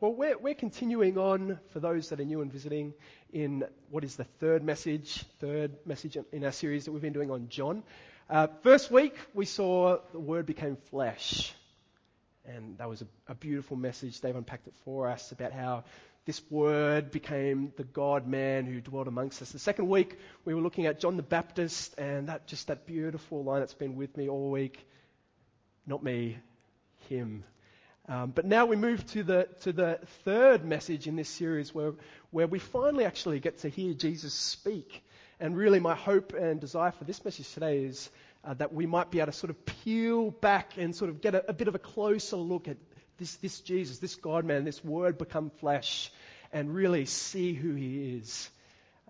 well, we're, we're continuing on for those that are new and visiting in what is the third message, third message in our series that we've been doing on John. Uh, first week, we saw the Word became flesh. And that was a, a beautiful message. They've unpacked it for us about how this Word became the God man who dwelt amongst us. The second week, we were looking at John the Baptist and that just that beautiful line that's been with me all week. Not me, him. Um, but now we move to the, to the third message in this series where, where we finally actually get to hear Jesus speak. And really, my hope and desire for this message today is uh, that we might be able to sort of peel back and sort of get a, a bit of a closer look at this, this Jesus, this God man, this Word become flesh, and really see who He is.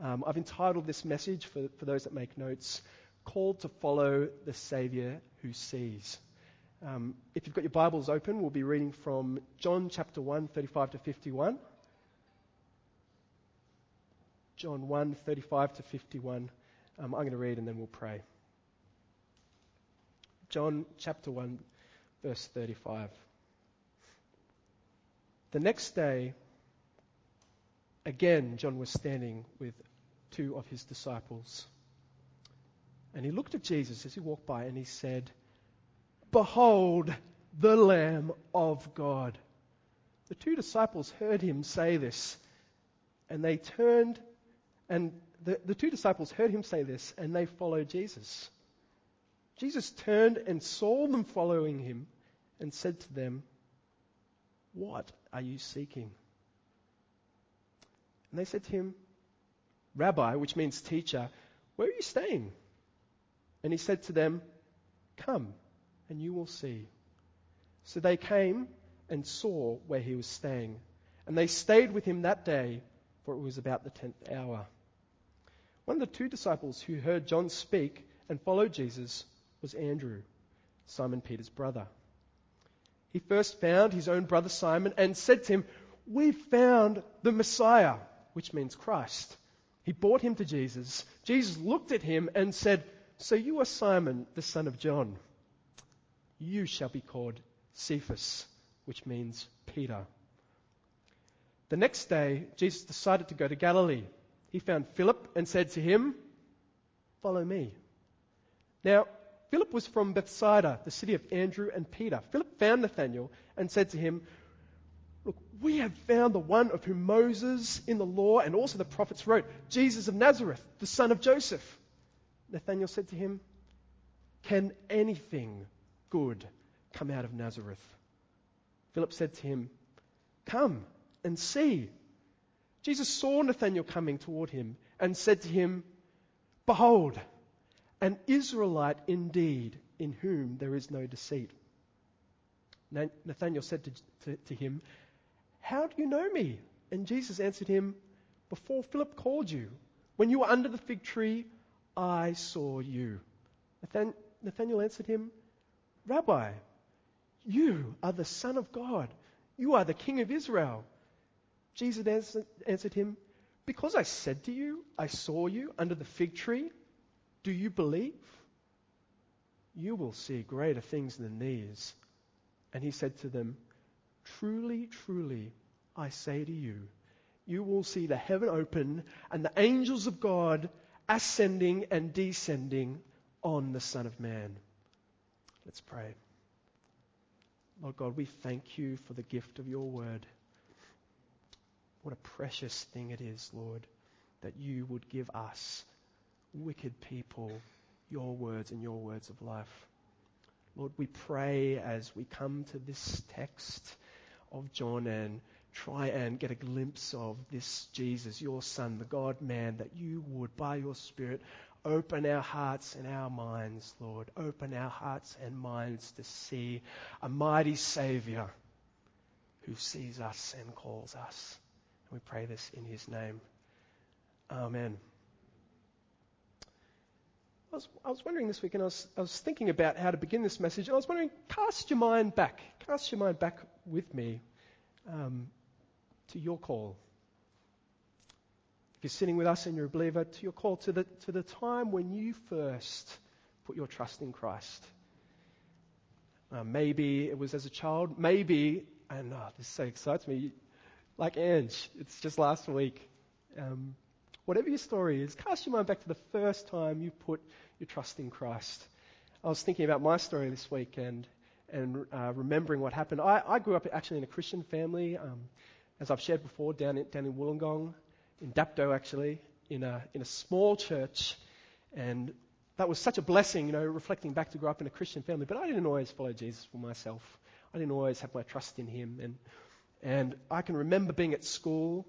Um, I've entitled this message, for, for those that make notes, Called to Follow the Saviour Who Sees. Um, if you've got your Bibles open, we'll be reading from John chapter 1, 35 to 51. John 1, 35 to 51. Um, I'm going to read and then we'll pray. John chapter 1, verse 35. The next day, again, John was standing with two of his disciples. And he looked at Jesus as he walked by and he said, Behold the Lamb of God. The two disciples heard him say this, and they turned, and the, the two disciples heard him say this, and they followed Jesus. Jesus turned and saw them following him and said to them, What are you seeking? And they said to him, Rabbi, which means teacher, where are you staying? And he said to them, Come and you will see. So they came and saw where he was staying. And they stayed with him that day, for it was about the tenth hour. One of the two disciples who heard John speak and followed Jesus was Andrew, Simon Peter's brother. He first found his own brother Simon and said to him, We've found the Messiah, which means Christ. He brought him to Jesus. Jesus looked at him and said, So you are Simon, the son of John you shall be called Cephas, which means Peter. The next day, Jesus decided to go to Galilee. He found Philip and said to him, Follow me. Now, Philip was from Bethsaida, the city of Andrew and Peter. Philip found Nathanael and said to him, Look, we have found the one of whom Moses in the law and also the prophets wrote, Jesus of Nazareth, the son of Joseph. Nathanael said to him, Can anything good come out of Nazareth? Philip said to him, Come and see. Jesus saw Nathanael coming toward him and said to him, Behold, an Israelite indeed, in whom there is no deceit. Nathanael said to, to, to, him, How do you know me? And Jesus answered him, Before Philip called you, when you were under the fig tree, I saw you. Nathanael answered him, Rabbi, you are the Son of God. You are the King of Israel. Jesus answered him, Because I said to you, I saw you under the fig tree, do you believe? You will see greater things than these. And he said to them, Truly, truly, I say to you, you will see the heaven open and the angels of God ascending and descending on the Son of Man. Let's pray. Lord God, we thank you for the gift of your word. What a precious thing it is, Lord, that you would give us, wicked people, your words and your words of life. Lord, we pray as we come to this text of John and try and get a glimpse of this Jesus, your Son, the God man, that you would, by your Spirit, Open our hearts and our minds, Lord. Open our hearts and minds to see a mighty Savior who sees us and calls us. And we pray this in His name. Amen. I was, I was wondering this week, and I was, I was thinking about how to begin this message, and I was wondering, cast your mind back, cast your mind back with me um, to your call if you're sitting with us and you're a believer, to your call, to the, to the time when you first put your trust in Christ. Uh, maybe it was as a child. Maybe, and oh, this so excites me, like Ange. It's just last week. Um, whatever your story is, cast your mind back to the first time you put your trust in Christ. I was thinking about my story this week and, and uh, remembering what happened. I, I, grew up actually in a Christian family, um, as I've shared before, down in, down in Wollongong, in Dapto actually, in a, in a small church. And that was such a blessing, you know, reflecting back to grow up in a Christian family. But I didn't always follow Jesus for myself. I didn't always have my trust in him. And, and I can remember being at school.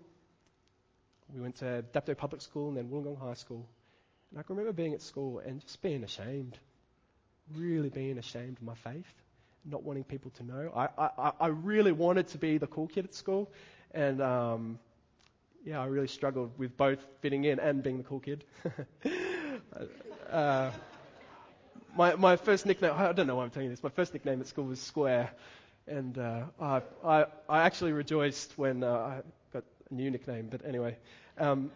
We went to Dapto Public School and then Wollongong High School. And I can remember being at school and just being ashamed. Really being ashamed of my faith. Not wanting people to know. I, I, I really wanted to be the cool kid at school. And um, yeah, I really struggled with both fitting in and being the cool kid. uh, my, my first nickname, I don't know why I'm telling you this, my first nickname at school was Square. And uh, I, I, I, actually rejoiced when uh, I got a new nickname, but anyway. Um,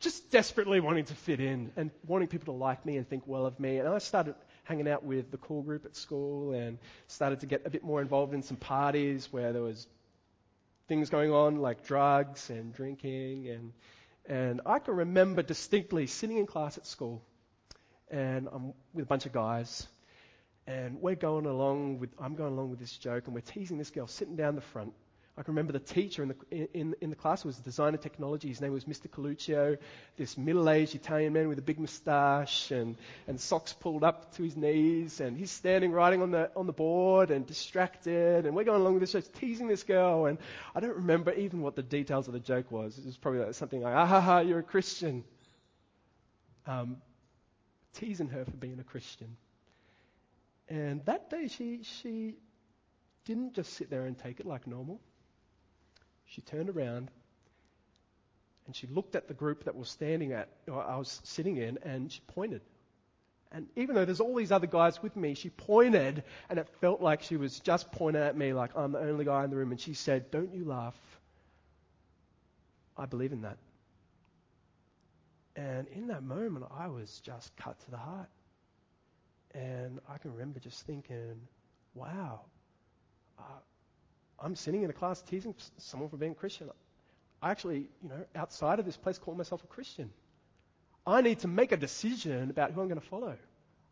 just desperately wanting to fit in and wanting people to like me and think well of me. And I started hanging out with the cool group at school and started to get a bit more involved in some parties where there was things going on like drugs and drinking and and I can remember distinctly sitting in class at school and I'm with a bunch of guys, and we're going along with, I'm going along with this joke, and we're teasing this girl sitting down the front. I can remember the teacher in the, in, in the class was a designer technology. His name was Mr. Coluccio, this middle-aged Italian man with a big moustache and, and socks pulled up to his knees. And he's standing writing on the, on the board and distracted. And we're going along with this joke, teasing this girl. And I don't remember even what the details of the joke was. It was probably like something like, ah ha ha, you're a Christian. Um, teasing her for being a Christian. And that day, she, she didn't just sit there and take it like normal. She turned around and she looked at the group that was standing at, or I was sitting in, and she pointed. And even though there's all these other guys with me, she pointed, and it felt like she was just pointing at me like I'm the only guy in the room. And she said, Don't you laugh. I believe in that. And in that moment, I was just cut to the heart. And I can remember just thinking, wow, uh, I'm sitting in a class teasing someone for being Christian. I actually, you know, outside of this place, call myself a Christian. I need to make a decision about who I'm going to follow.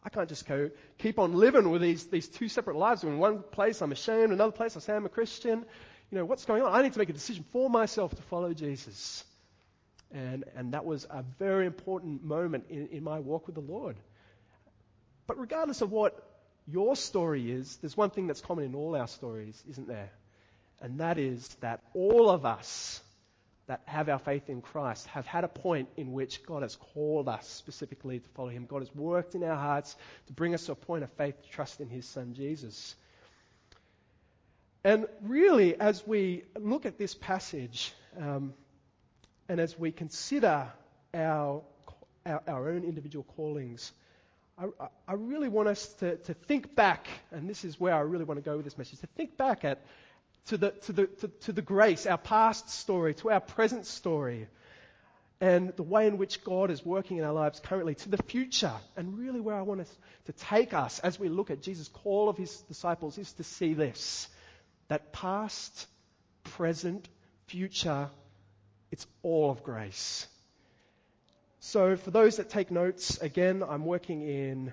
I can't just go keep on living with these, these two separate lives. In one place, I'm ashamed. Another place, I say I'm a Christian. You know, what's going on? I need to make a decision for myself to follow Jesus. And, and that was a very important moment in, in my walk with the Lord. But regardless of what your story is, there's one thing that's common in all our stories, isn't there? And that is that all of us that have our faith in Christ have had a point in which God has called us specifically to follow Him. God has worked in our hearts to bring us to a point of faith to trust in His Son Jesus. And really, as we look at this passage, um, and as we consider our, our, our own individual callings, I, I, really want us to, to think back, and this is where I really want to go with this message, to think back at to the, to the, to, to the grace, our past story, to our present story, and the way in which God is working in our lives currently, to the future, and really where I want us to take us as we look at Jesus' call of his disciples is to see this that past, present, future it's all of grace. So, for those that take notes, again, I'm working in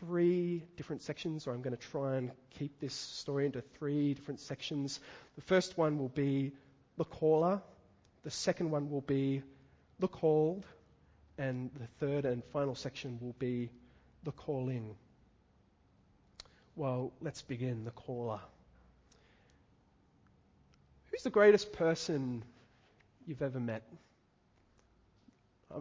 three different sections, or I'm going to try and keep this story into three different sections. The first one will be the caller, the second one will be the called, and the third and final section will be the calling. Well, let's begin the caller. Who's the greatest person you've ever met.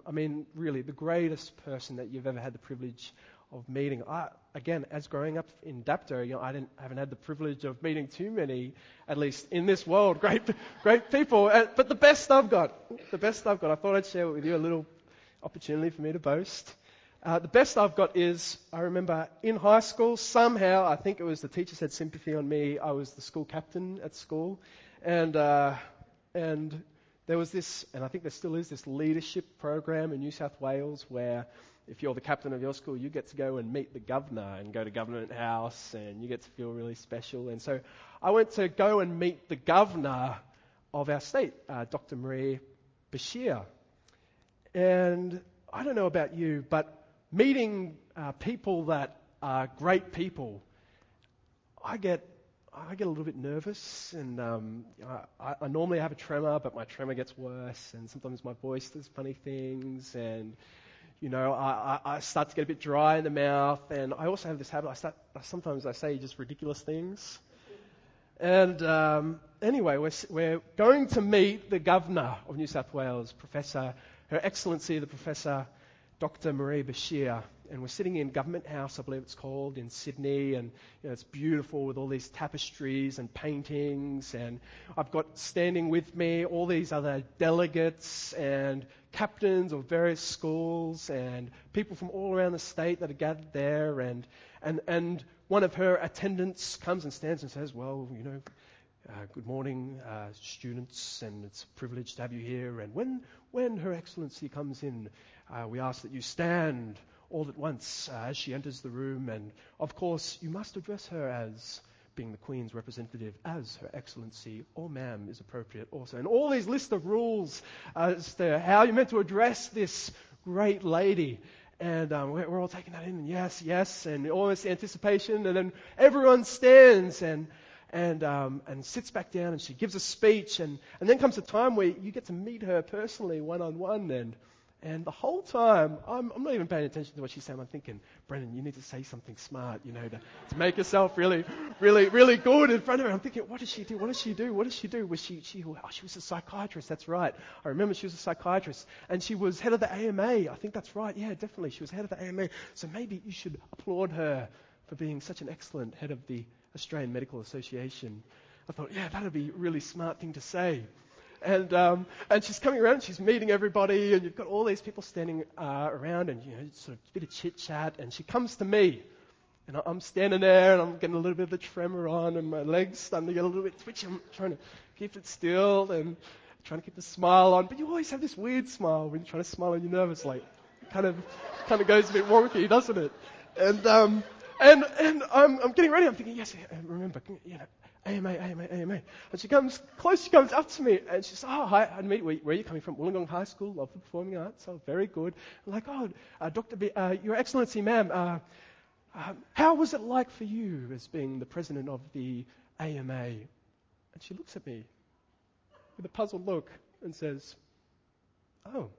I mean, really, the greatest person that you've ever had the privilege of meeting. I, again, as growing up in Dapto, you know, I didn't, haven't had the privilege of meeting too many, at least in this world, great, great people. But the best I've got, the best I've got, I thought I'd share it with you, a little opportunity for me to boast. Uh, the best I've got is, I remember in high school, somehow, I think it was the teachers had sympathy on me. I was the school captain at school. And, uh, and there was this, and I think there still is, this leadership program in New South Wales where if you're the captain of your school, you get to go and meet the governor and go to Government House and you get to feel really special. And so I went to go and meet the governor of our state, uh, Dr. Marie Bashir. And I don't know about you, but meeting uh, people that are great people, I get I get a little bit nervous, and um, I, I, normally have a tremor, but my tremor gets worse, and sometimes my voice does funny things, and you know I, I, start to get a bit dry in the mouth, and I also have this habit. I start sometimes I say just ridiculous things, and um, anyway, we're, we're going to meet the governor of New South Wales, Professor Her Excellency the Professor Dr. Marie Bashir and we're sitting in Government House, I believe it's called, in Sydney, and you know, it's beautiful with all these tapestries and paintings. And I've got standing with me all these other delegates and captains of various schools and people from all around the state that are gathered there. And, and, and one of her attendants comes and stands and says, Well, you know, uh, good morning, uh, students, and it's a privilege to have you here. And when, when Her Excellency comes in, uh, we ask that you stand all at once uh, as she enters the room. And of course, you must address her as being the Queen's representative, as Her Excellency or Ma'am is appropriate also. And all these list of rules as to how you're meant to address this great lady. And um, we're, we're, all taking that in, and yes, yes, and this anticipation. And then everyone stands and and um, and sits back down, and she gives a speech. And and then comes a time where you get to meet her personally, one on one, and and the whole time, I'm, I'm, not even paying attention to what she's saying. I'm thinking, Brendan, you need to say something smart, you know, to, to make yourself really, really, really good in front of her. I'm thinking, what does she do? What does she do? What does she do? Was she, she, oh, she was a psychiatrist. That's right. I remember she was a psychiatrist. And she was head of the AMA. I think that's right. Yeah, definitely. She was head of the AMA. So maybe you should applaud her for being such an excellent head of the Australian Medical Association. I thought, yeah, that would be a really smart thing to say. And, um, and she's coming around, she's meeting everybody, and you've got all these people standing uh, around, and you know, sort of a bit of chit chat. And she comes to me, and I'm standing there, and I'm getting a little bit of the tremor on, and my legs starting to get a little bit twitchy. I'm trying to keep it still and trying to keep the smile on. But you always have this weird smile when you're trying to smile and you're nervous, like kind of kind of goes a bit wonky, doesn't it? And um, and and I'm, I'm getting ready. I'm thinking, yes, remember, you know, AMA, AMA, AMA. And she comes close, she comes up to me and she says, Oh, hi, I meet, where, where are you coming from? Wollongong High School, love the performing arts, oh, very good. I'm like, Oh, uh, Dr. B, uh, Your Excellency, ma'am, uh, uh, how was it like for you as being the president of the AMA? And she looks at me with a puzzled look and says, Oh,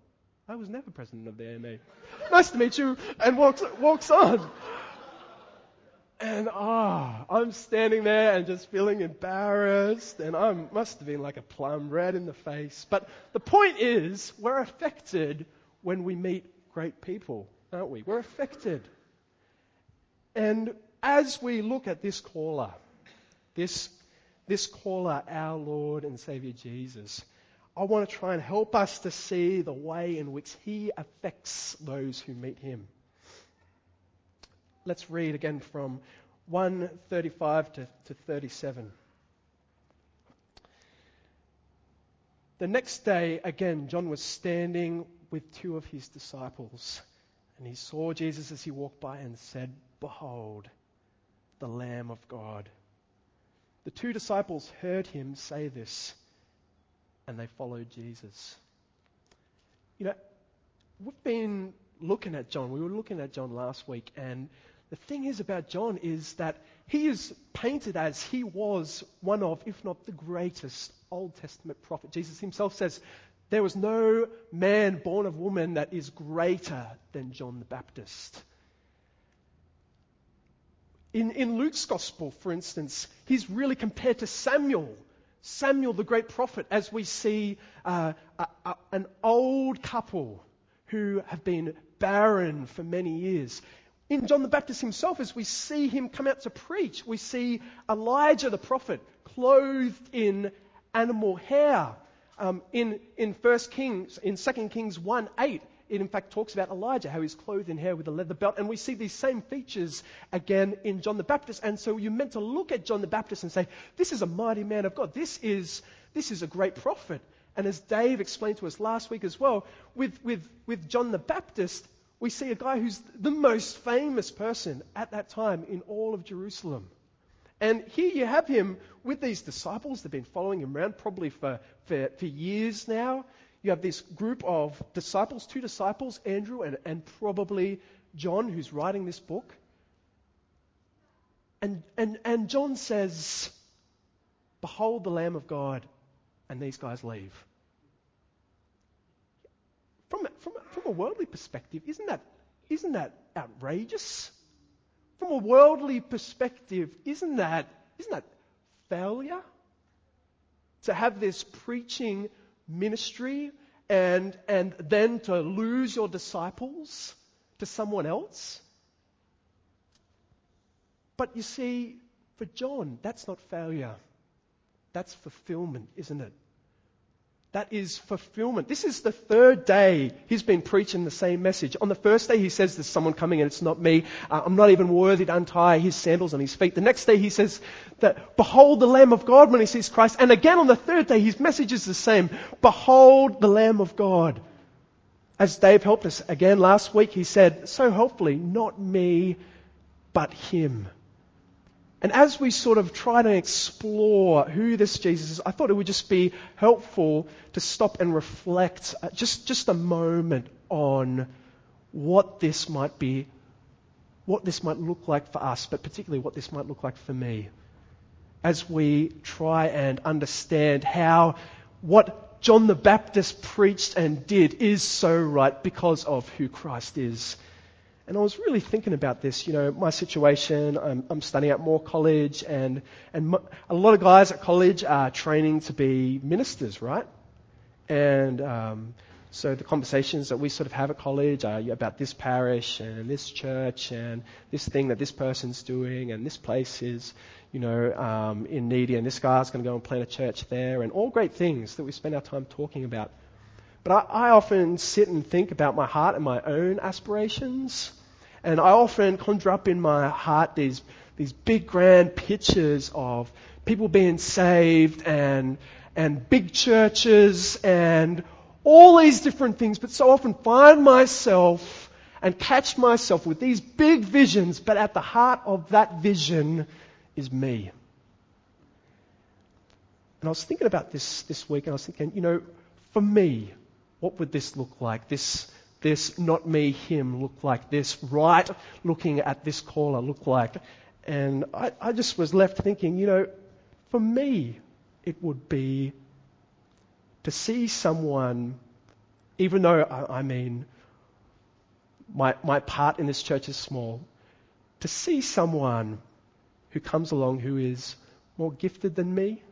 I was never president of the AMA. nice to meet you, and walks, walks on. And ah, oh, I'm standing there and just feeling embarrassed, and I must have been like a plum red in the face. But the point is, we're affected when we meet great people, aren't we? We're affected. And as we look at this caller, this, this caller, our Lord and Savior Jesus, I want to try and help us to see the way in which he affects those who meet him. Let's read again from 135 to, to 37. The next day, again, John was standing with two of his disciples, and he saw Jesus as he walked by and said, Behold, the Lamb of God. The two disciples heard him say this, and they followed Jesus. You know, we've been looking at John. We were looking at John last week, and the thing is about John is that he is painted as he was one of, if not the greatest Old Testament prophet. Jesus himself says, There was no man born of woman that is greater than John the Baptist. In, in Luke's gospel, for instance, he's really compared to Samuel. Samuel, the great prophet, as we see uh, a, a, an old couple who have been barren for many years in John the Baptist himself, as we see him come out to preach, we see Elijah the prophet clothed in animal hair. Um, in, in 1 Kings, in 2 Kings 1 8, it in fact talks about Elijah, how he's clothed in hair with a leather belt. And we see these same features again in John the Baptist. And so you're meant to look at John the Baptist and say, this is a mighty man of God. This is, this is a great prophet. And as Dave explained to us last week as well, with, with, with John the Baptist, we see a guy who's the most famous person at that time in all of Jerusalem. And here you have him with these disciples. They've been following him around probably for, for, for years now. You have this group of disciples, two disciples, Andrew and, and probably John, who's writing this book. And, and, and John says, Behold the Lamb of God. And these guys leave. From, from, a worldly perspective, isn't that, isn't that outrageous? From a worldly perspective, isn't that, isn't that failure? To have this preaching ministry and, and then to lose your disciples to someone else? But you see, for John, that's not failure. That's fulfillment, isn't it? That is fulfillment. This is the third day he's been preaching the same message. On the first day, he says there's someone coming and it's not me. Uh, I'm not even worthy to untie his sandals on his feet. The next day, he says that, behold the Lamb of God when he sees Christ. And again on the third day, his message is the same. Behold the Lamb of God. As Dave helped us again last week, he said, so hopefully, not me, but him. And as we sort of try to explore who this Jesus is, I thought it would just be helpful to stop and reflect uh, just, just a moment on what this might be, what this might look like for us, but particularly what this might look like for me. As we try and understand how what John the Baptist preached and did is so right because of who Christ is. And I was really thinking about this, you know, my situation. I'm, I'm studying at Moore College, and, and a lot of guys at college are training to be ministers, right? And um, so the conversations that we sort of have at college are about this parish and this church and this thing that this person's doing, and this place is, you know, um, in needy, and this guy's going to go and plant a church there, and all great things that we spend our time talking about. But I, I often sit and think about my heart and my own aspirations. And I often conjure up in my heart these, these big grand pictures of people being saved and, and big churches and all these different things, but so often find myself and catch myself with these big visions, but at the heart of that vision is me. And I was thinking about this this week, and I was thinking, you know, for me, what would this look like? This this not me, him look like this, right looking at this caller look like. And I, I just was left thinking, you know, for me, it would be to see someone, even though, I, I mean, my, my part in this church is small, to see someone who comes along who is more gifted than me,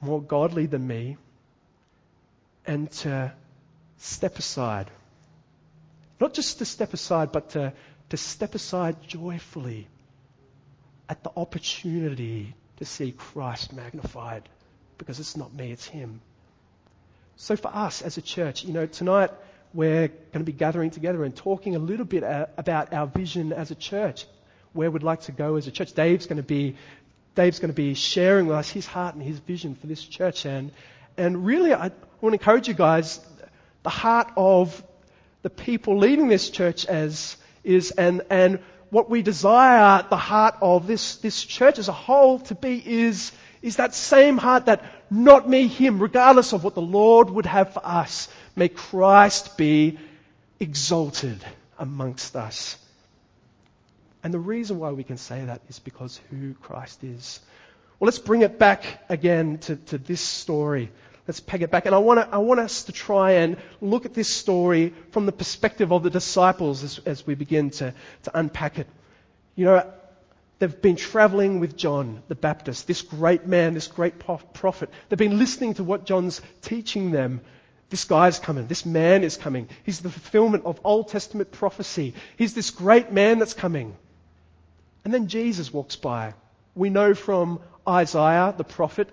more godly than me, and to step aside not just to step aside, but to, to step aside joyfully at the opportunity to see Christ magnified because it's not me, it's Him. So for us as a church, you know, tonight we're going to be gathering together and talking a little bit uh, about our vision as a church, where we'd like to go as a church. Dave's going to be, Dave's going to be sharing with us his heart and his vision for this church. And, and really, I want to encourage you guys, the heart of the people leading this church as is and, and what we desire the heart of this, this church as a whole to be is, is that same heart that not me, him, regardless of what the Lord would have for us. May Christ be exalted amongst us. And the reason why we can say that is because who Christ is. Well, let's bring it back again to, to this story. Let's peg it back. And I want, to, I want us to try and look at this story from the perspective of the disciples as, as we begin to, to unpack it. You know, they've been traveling with John the Baptist, this great man, this great prophet. They've been listening to what John's teaching them. This guy's coming. This man is coming. He's the fulfillment of Old Testament prophecy. He's this great man that's coming. And then Jesus walks by. We know from Isaiah, the prophet,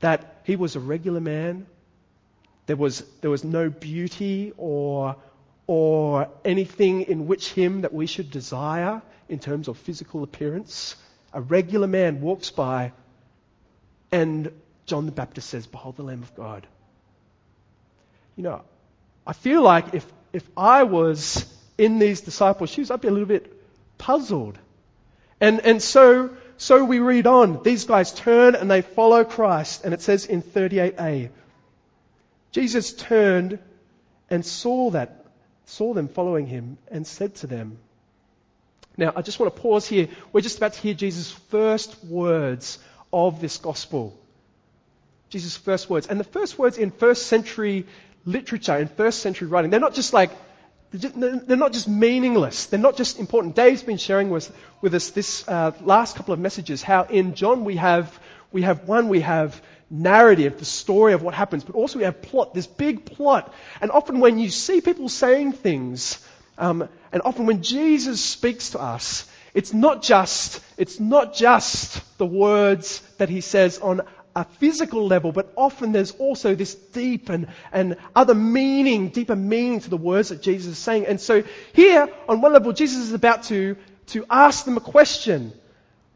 that he was a regular man. There was, there was no beauty or, or anything in which him that we should desire in terms of physical appearance. A regular man walks by, and John the Baptist says, Behold the Lamb of God. You know, I feel like if, if I was in these disciples' shoes, I'd be a little bit puzzled. And, and so, so we read on. These guys turn and they follow Christ. And it says in 38a, Jesus turned and saw that, saw them following him and said to them, now, I just want to pause here. We're just about to hear Jesus' first words of this gospel. Jesus' first words. And the first words in first century literature, in first century writing, they're not just like, they're not just meaningless. They're not just important. Dave's been sharing with, with us this uh, last couple of messages how in John we have, we have one, we have narrative, the story of what happens, but also we have plot, this big plot. And often when you see people saying things, um, and often when Jesus speaks to us, it's not just, it's not just the words that he says on a physical level, but often there's also this deep and, and other meaning, deeper meaning to the words that Jesus is saying. And so here, on one level, Jesus is about to, to ask them a question.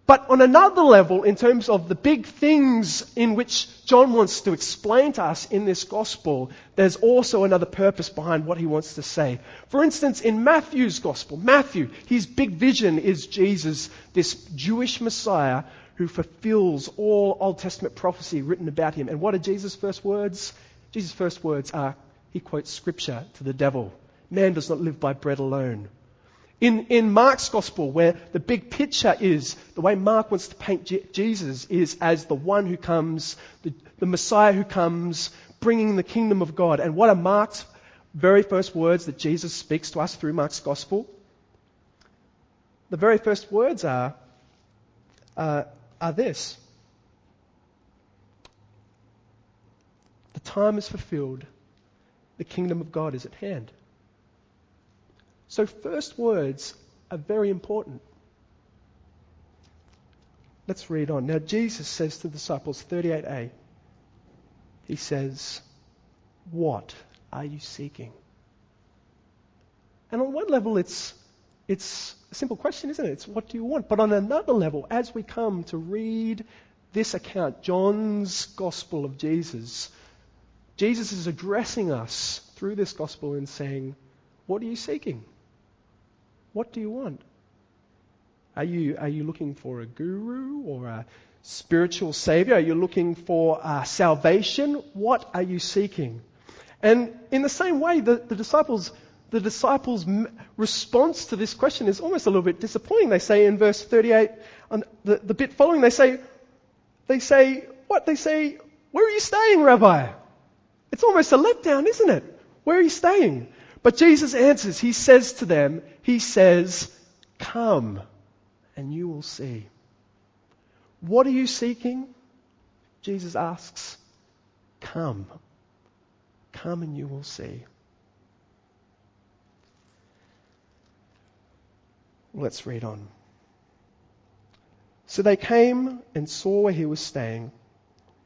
But on another level, in terms of the big things in which John wants to explain to us in this gospel, there's also another purpose behind what he wants to say. For instance, in Matthew's gospel, Matthew, his big vision is Jesus, this Jewish Messiah who fulfills all Old Testament prophecy written about him. And what are Jesus' first words? Jesus' first words are, he quotes scripture to the devil. Man does not live by bread alone. In, in Mark's gospel, where the big picture is, the way Mark wants to paint Je- Jesus is as the one who comes, the, the Messiah who comes, bringing the kingdom of God. And what are Mark's very first words that Jesus speaks to us through Mark's gospel? The very first words are, uh, are this The time is fulfilled, the kingdom of God is at hand. So, first words are very important. Let's read on. Now, Jesus says to the disciples, 38a, He says, What are you seeking? And on one level, it's, it's a simple question, isn't it? It's what do you want? But on another level, as we come to read this account, John's Gospel of Jesus, Jesus is addressing us through this Gospel and saying, What are you seeking? What do you want? Are you, are you looking for a guru or a spiritual savior? Are you looking for uh, salvation? What are you seeking? And in the same way, the, the disciples the disciples' response to this question is almost a little bit disappointing. They say in verse 38, on the, the bit following, they say, they say, what? They say, where are you staying, Rabbi? It's almost a letdown, isn't it? Where are you staying? But Jesus answers, He says to them, He says, come and you will see. What are you seeking? Jesus asks, come. Come and you will see. Let's read on. So they came and saw where he was staying,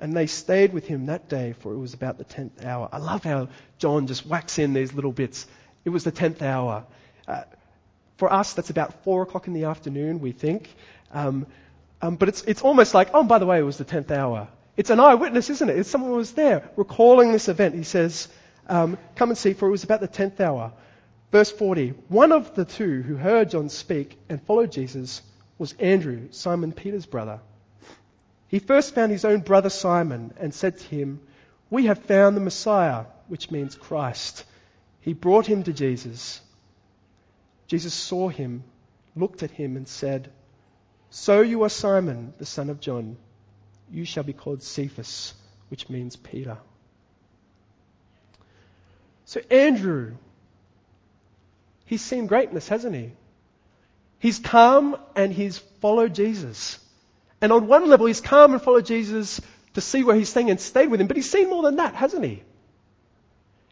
and they stayed with him that day, for it was about the tenth hour. I love how John just whacks in these little bits. It was the tenth hour. Uh, for us, that's about four o'clock in the afternoon, we think. Um, um, but it's, it's almost like, oh, by the way, it was the tenth hour. It's an eyewitness, isn't it? It's someone who was there recalling this event. He says, um, come and see, for it was about the tenth hour. Verse 40 One of the two who heard John speak and followed Jesus was Andrew, Simon Peter's brother. He first found his own brother Simon and said to him, We have found the Messiah, which means Christ. He brought him to Jesus. Jesus saw him, looked at him, and said, So you are Simon, the son of John. You shall be called Cephas, which means Peter. So Andrew He's seen greatness, hasn't he? He's come and he's followed Jesus. And on one level, he's come and followed Jesus to see where he's staying and stayed with him. But he's seen more than that, hasn't he?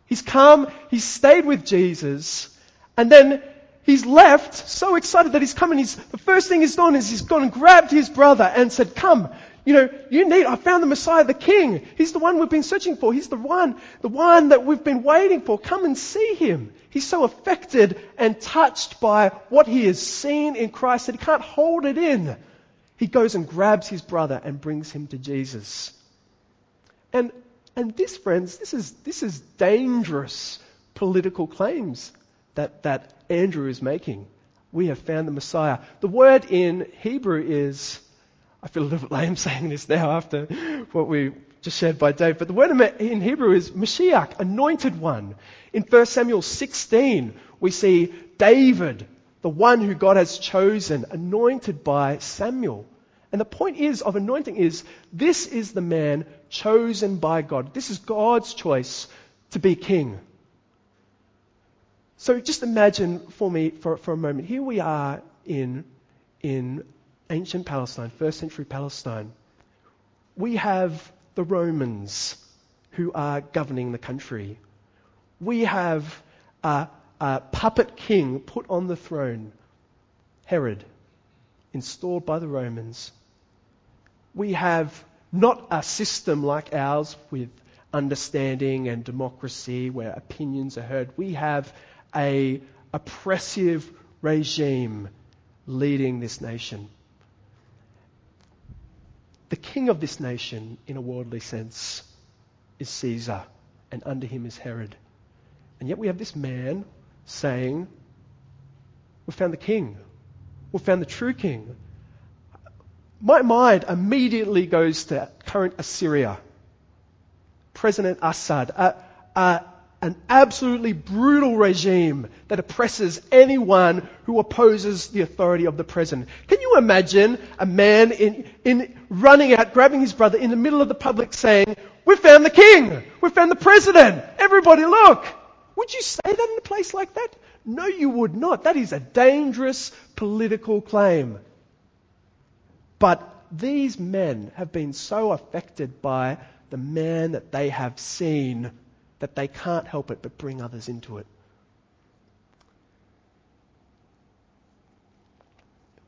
He's come, he's stayed with Jesus, and then he's left so excited that he's come and he's, the first thing he's done is he's gone and grabbed his brother and said, come, you know, you need, I found the Messiah, the King. He's the one we've been searching for. He's the one, the one that we've been waiting for. Come and see him. He's so affected and touched by what he has seen in Christ that he can't hold it in. He goes and grabs his brother and brings him to Jesus. And, and this, friends, this is, this is dangerous political claims that, that Andrew is making. We have found the Messiah. The word in Hebrew is, I feel a little bit lame saying this now after what we just shared by Dave, but the word in Hebrew is Mashiach, anointed one. In 1 Samuel 16, we see David, the one who God has chosen, anointed by Samuel. And the point is of anointing is this is the man chosen by God. This is God's choice to be king. So just imagine for me for, for a moment. Here we are in, in ancient Palestine, first century Palestine. We have the Romans who are governing the country. We have a, a puppet king put on the throne, Herod, installed by the Romans. We have not a system like ours with understanding and democracy where opinions are heard. We have a oppressive regime leading this nation. The king of this nation, in a worldly sense, is Caesar, and under him is Herod. And yet we have this man saying, We've found the king. We've found the true king. My mind immediately goes to current Assyria. President Assad, a, a, an absolutely brutal regime that oppresses anyone who opposes the authority of the president. Can you imagine a man in, in running out, grabbing his brother in the middle of the public saying, we found the king! We found the president! Everybody look! Would you say that in a place like that? No, you would not. That is a dangerous political claim. But these men have been so affected by the man that they have seen that they can't help it but bring others into it.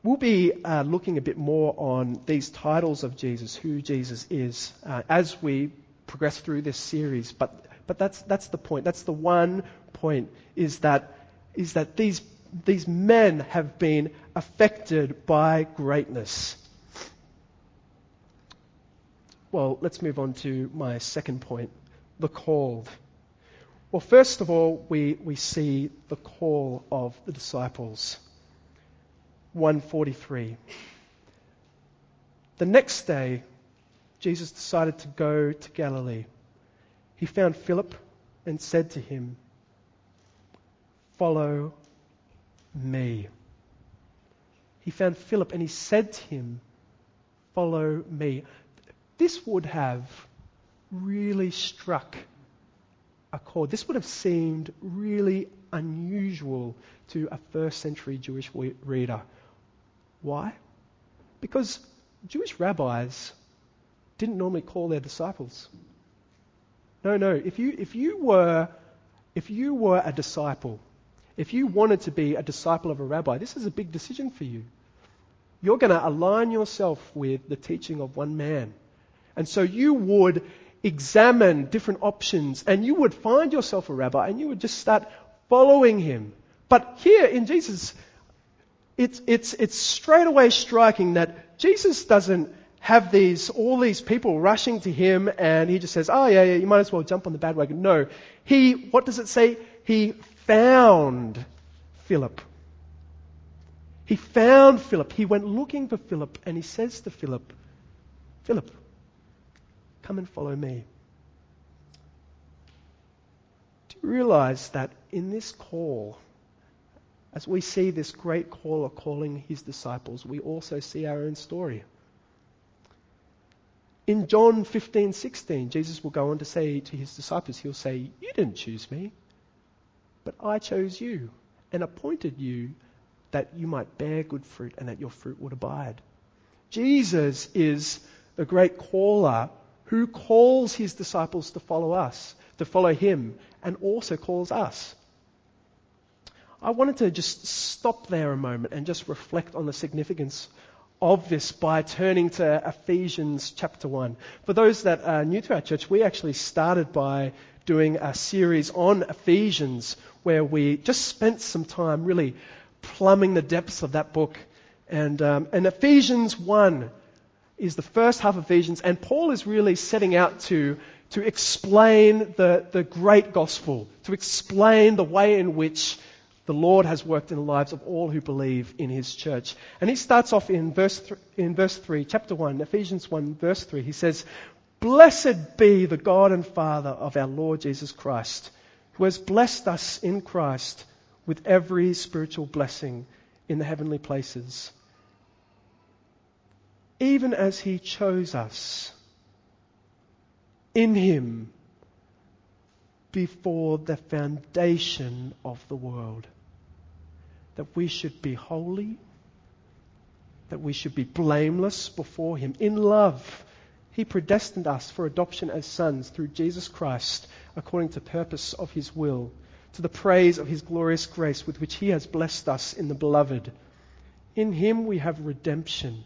We'll be uh, looking a bit more on these titles of Jesus, who Jesus is, uh, as we progress through this series. But, but that's, that's the point. That's the one point, is that, is that these, these men have been affected by greatness. Well, let's move on to my second point the called. Well, first of all, we, we see the call of the disciples. 143. The next day, Jesus decided to go to Galilee. He found Philip and said to him, Follow me. He found Philip and he said to him, Follow me. This would have really struck a chord. This would have seemed really unusual to a first century Jewish reader. Why? Because Jewish rabbis didn't normally call their disciples. No, no. If you, if you were, if you were a disciple, if you wanted to be a disciple of a rabbi, this is a big decision for you. You're going to align yourself with the teaching of one man. And so you would examine different options and you would find yourself a rabbi and you would just start following him. But here in Jesus, it's, it's, it's straight away striking that Jesus doesn't have these, all these people rushing to him and he just says, oh yeah, yeah, you might as well jump on the bandwagon. No. He, what does it say? He found Philip. He found Philip. He went looking for Philip and he says to Philip, Philip, Come and follow me. Do you realize that in this call, as we see this great caller calling his disciples, we also see our own story? In John 15, 16, Jesus will go on to say to his disciples, He'll say, You didn't choose me, but I chose you and appointed you that you might bear good fruit and that your fruit would abide. Jesus is the great caller who calls his disciples to follow us, to follow him, and also calls us. I wanted to just stop there a moment and just reflect on the significance of this by turning to Ephesians chapter 1. For those that are new to our church, we actually started by doing a series on Ephesians where we just spent some time really plumbing the depths of that book. And, um, and Ephesians 1 is the first half of Ephesians, and Paul is really setting out to, to explain the, the great gospel, to explain the way in which the Lord has worked in the lives of all who believe in his church. And he starts off in verse, th- in verse 3, chapter 1, Ephesians 1, verse 3. He says, Blessed be the God and Father of our Lord Jesus Christ, who has blessed us in Christ with every spiritual blessing in the heavenly places, even as he chose us in him before the foundation of the world. That we should be holy, that we should be blameless before him in love he predestined us for adoption as sons through Jesus Christ, according to purpose of his will, to the praise of his glorious grace with which he has blessed us in the beloved. In him we have redemption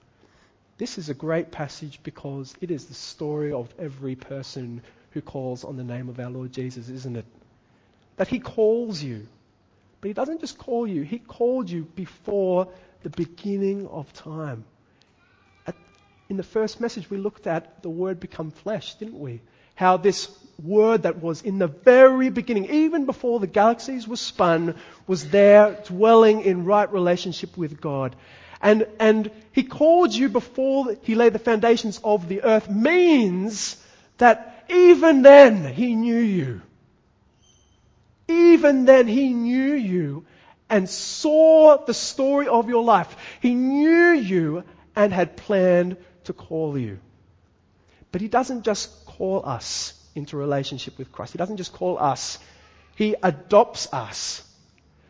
This is a great passage because it is the story of every person who calls on the name of our Lord Jesus, isn't it? That he calls you. But he doesn't just call you, he called you before the beginning of time in the first message, we looked at the Word become flesh, didn't we? How this Word that was in the very beginning, even before the galaxies were spun, was there dwelling in right relationship with God. And, and He called you before He laid the foundations of the earth means that even then He knew you. Even then He knew you and saw the story of your life. He knew you and had planned to call you. But He doesn't just call us into relationship with Christ. He doesn't just call us. He adopts us.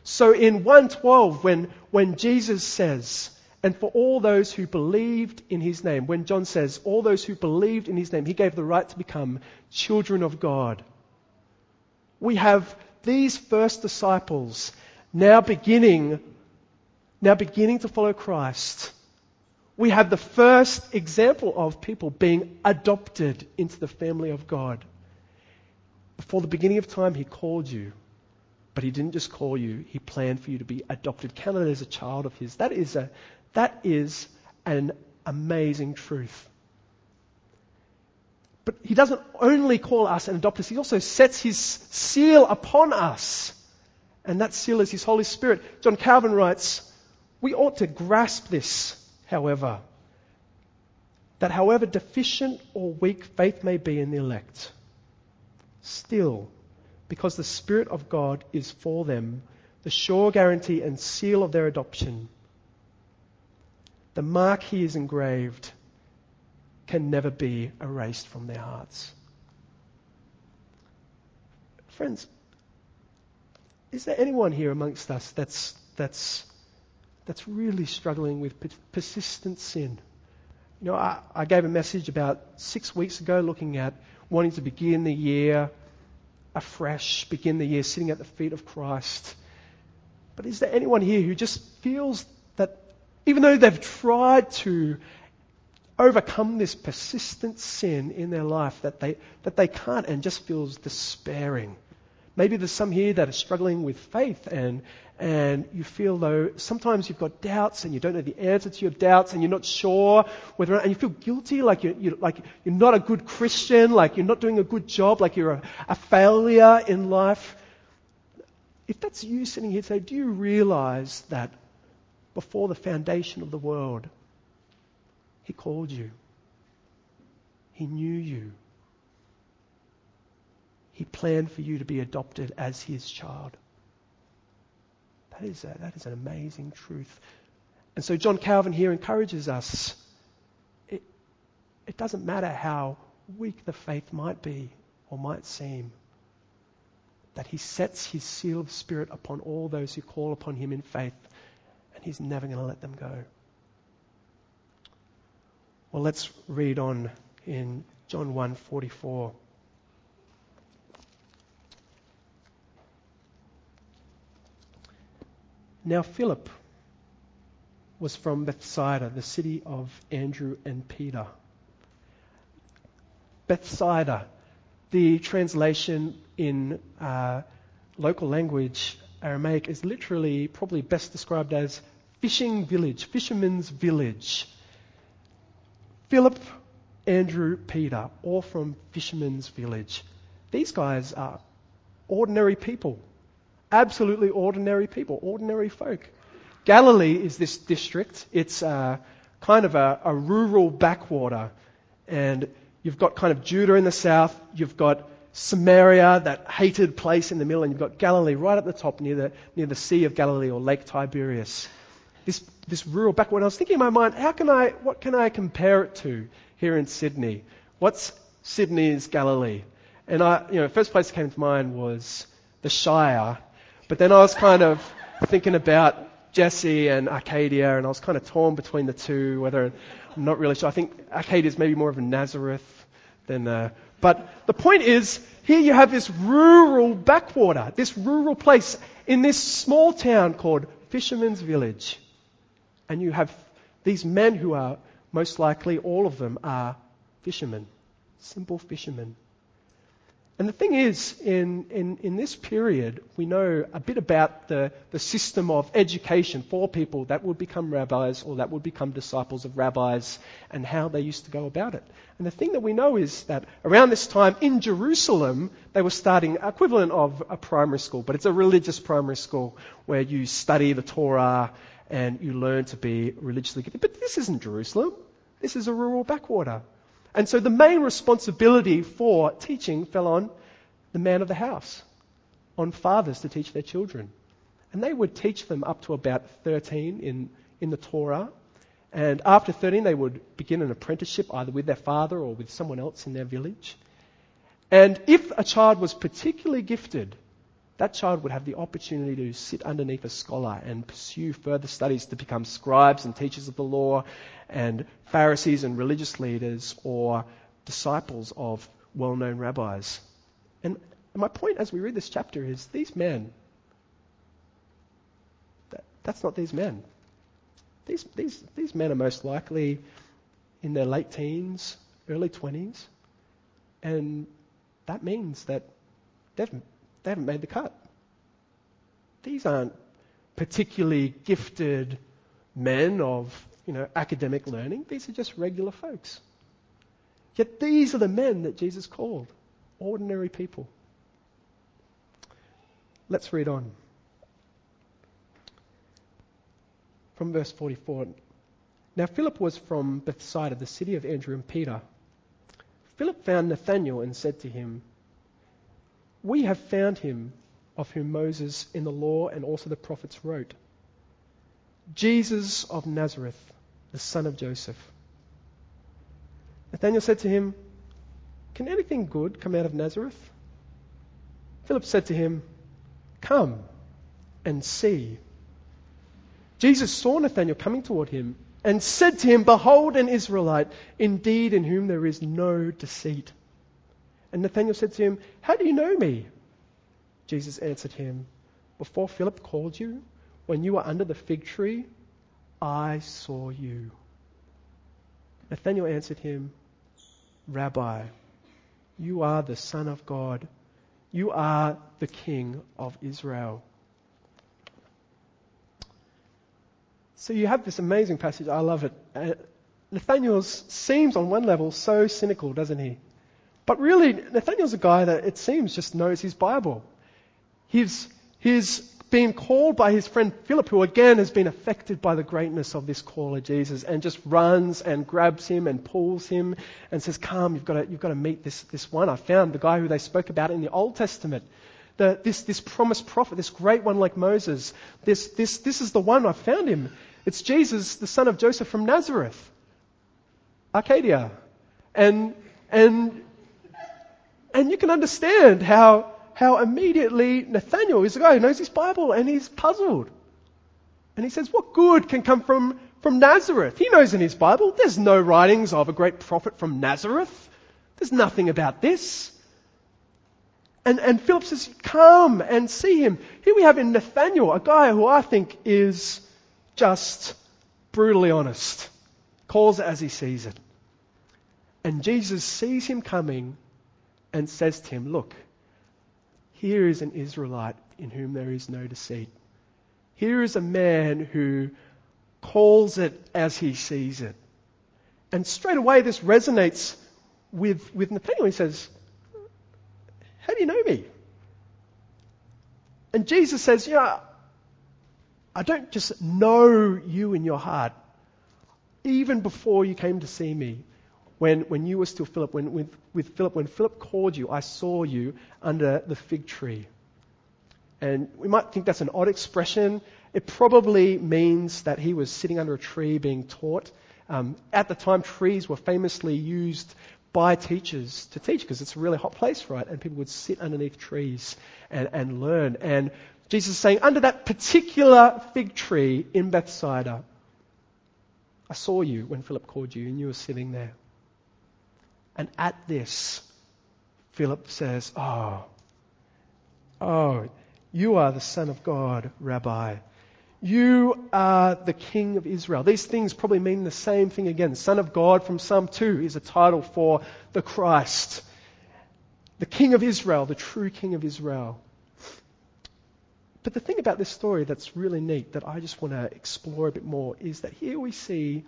So in 112, when, when Jesus says, and for all those who believed in his name, when John says, all those who believed in his name, he gave the right to become children of God. We have these first disciples now beginning, now beginning to follow Christ we have the first example of people being adopted into the family of God. Before the beginning of time, He called you. But He didn't just call you, He planned for you to be adopted, counted as a child of His. That is, a, that is an amazing truth. But He doesn't only call us and adopt us, He also sets His seal upon us. And that seal is His Holy Spirit. John Calvin writes, we ought to grasp this however, that however deficient or weak faith may be in the elect, still, because the Spirit of God is for them, the sure guarantee and seal of their adoption, the mark he is engraved can never be erased from their hearts. Friends, is there anyone here amongst us that's, that's that's really struggling with persistent sin. You know, I, I gave a message about six weeks ago looking at wanting to begin the year afresh, begin the year sitting at the feet of Christ. But is there anyone here who just feels even though they've tried to overcome this persistent sin in their life, that they, that they can't and just feels despairing? Maybe there's some here that are struggling with faith and, and you feel though sometimes you've got doubts and you don't know the answer to your doubts and you're not sure whether, and you feel guilty like you're, you're, like you're not a good Christian, like you're not doing a good job, like you're a, a failure in life. If that's you sitting here today, do you realize that before the foundation of the world, He called you? He knew you. He planned for you to be adopted as his child. That is, a, that is an amazing truth. And so John Calvin here encourages us. It, it doesn't matter how weak the faith might be or might seem, that he sets his seal of spirit upon all those who call upon him in faith, and he's never going to let them go. Well, let's read on in John 1:44. Now, Philip was from Bethsaida, the city of Andrew and Peter. Bethsaida, the translation in uh, local language, Aramaic, is literally probably best described as fishing village, fisherman's village. Philip, Andrew, Peter, all from fisherman's village. These guys are ordinary people. Absolutely ordinary people, ordinary folk. Galilee is this district. It's uh, kind of a, a rural backwater. And you've got kind of Judah in the south. You've got Samaria, that hated place in the middle. And you've got Galilee right at the top near the, near the Sea of Galilee or Lake Tiberias. This, this rural backwater. I was thinking in my mind, how can I, what can I compare it to here in Sydney? What's Sydney's Galilee? And I, you know, first place that came to mind was the Shire. But then I was kind of thinking about Jesse and Arcadia, and I was kind of torn between the two. Whether I'm not really sure. I think Arcadia is maybe more of a Nazareth than. Uh, but the point is, here you have this rural backwater, this rural place in this small town called Fisherman's Village, and you have these men who are most likely all of them are fishermen, simple fishermen. And the thing is, in, in, in this period, we know a bit about the, the system of education for people that would become rabbis or that would become disciples of rabbis and how they used to go about it. And the thing that we know is that around this time in Jerusalem, they were starting equivalent of a primary school, but it's a religious primary school where you study the Torah and you learn to be religiously gifted. But this isn't Jerusalem. This is a rural backwater. And so the main responsibility for teaching fell on the man of the house, on fathers to teach their children. And they would teach them up to about 13 in, in the Torah. And after 13, they would begin an apprenticeship either with their father or with someone else in their village. And if a child was particularly gifted, that child would have the opportunity to sit underneath a scholar and pursue further studies to become scribes and teachers of the law and Pharisees and religious leaders or disciples of well known rabbis. And my point as we read this chapter is these men, that, that's not these men. These, these, these men are most likely in their late teens, early 20s, and that means that they've they haven't made the cut. These aren't particularly gifted men of you know, academic learning. These are just regular folks. Yet these are the men that Jesus called ordinary people. Let's read on. From verse 44. Now Philip was from Bethsaida, the city of Andrew and Peter. Philip found Nathanael and said to him, we have found him of whom Moses in the law and also the prophets wrote Jesus of Nazareth, the son of Joseph. Nathanael said to him, Can anything good come out of Nazareth? Philip said to him, Come and see. Jesus saw Nathanael coming toward him and said to him, Behold, an Israelite, indeed in whom there is no deceit. And Nathanael said to him, How do you know me? Jesus answered him, Before Philip called you, when you were under the fig tree, I saw you. Nathanael answered him, Rabbi, you are the Son of God. You are the King of Israel. So you have this amazing passage. I love it. Uh, Nathanael seems, on one level, so cynical, doesn't he? But really, Nathaniel's a guy that it seems just knows his Bible. He's, he's been called by his friend Philip, who again has been affected by the greatness of this call of Jesus, and just runs and grabs him and pulls him and says, Come, you've got to, you've got to meet this, this one. I found the guy who they spoke about in the Old Testament. The, this, this promised prophet, this great one like Moses. This, this, this is the one. I found him. It's Jesus, the son of Joseph from Nazareth, Arcadia. And, and and you can understand how, how immediately Nathaniel is a guy who knows his Bible and he's puzzled. And he says, What good can come from, from Nazareth? He knows in his Bible there's no writings of a great prophet from Nazareth. There's nothing about this. And, and Philip says, Come and see him. Here we have in Nathaniel, a guy who I think is just brutally honest, calls it as he sees it. And Jesus sees him coming and says to him, Look, here is an Israelite in whom there is no deceit. Here is a man who calls it as he sees it. And straight away, this resonates with, with Nathaniel. He says, How do you know me? And Jesus says, Yeah, I don't just know you in your heart. Even before you came to see me, when, when you were still Philip, when, with, with Philip, when Philip called you, I saw you under the fig tree. And we might think that's an odd expression. It probably means that he was sitting under a tree being taught. Um, at the time, trees were famously used by teachers to teach because it's a really hot place, right? And people would sit underneath trees and, and learn. And Jesus is saying, under that particular fig tree in Bethsaida, I saw you when Philip called you and you were sitting there. And at this, Philip says, Oh, oh, you are the Son of God, Rabbi. You are the King of Israel. These things probably mean the same thing again. Son of God from Psalm 2 is a title for the Christ. The King of Israel, the true King of Israel. But the thing about this story that's really neat that I just want to explore a bit more is that here we see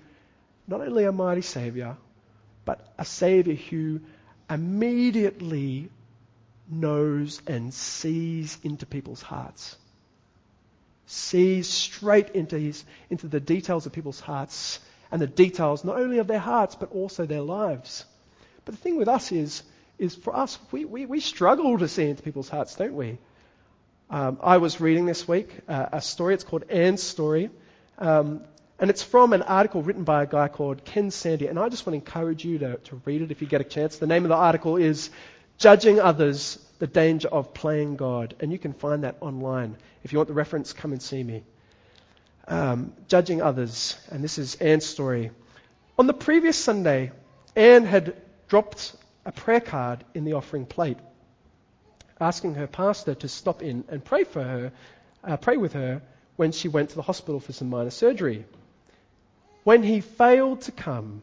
not only a mighty Savior, but a Savior who immediately knows and sees into people's hearts. Sees straight into, his, into the details of people's hearts and the details not only of their hearts but also their lives. But the thing with us is, is for us, we, we, we struggle to see into people's hearts, don't we? Um, I was reading this week uh, a story, it's called Anne's Story. Um, and it's from an article written by a guy called Ken Sande. And I just want to encourage you to, to read it if you get a chance. The name of the article is Judging Others, the Danger of Playing God. And you can find that online. If you want the reference, come and see me. Um, judging Others. And this is Anne's story. On the previous Sunday, Anne had dropped a prayer card in the offering plate, asking her pastor to stop in and pray for her, uh, pray with her when she went to the hospital for some minor surgery. When he failed to come,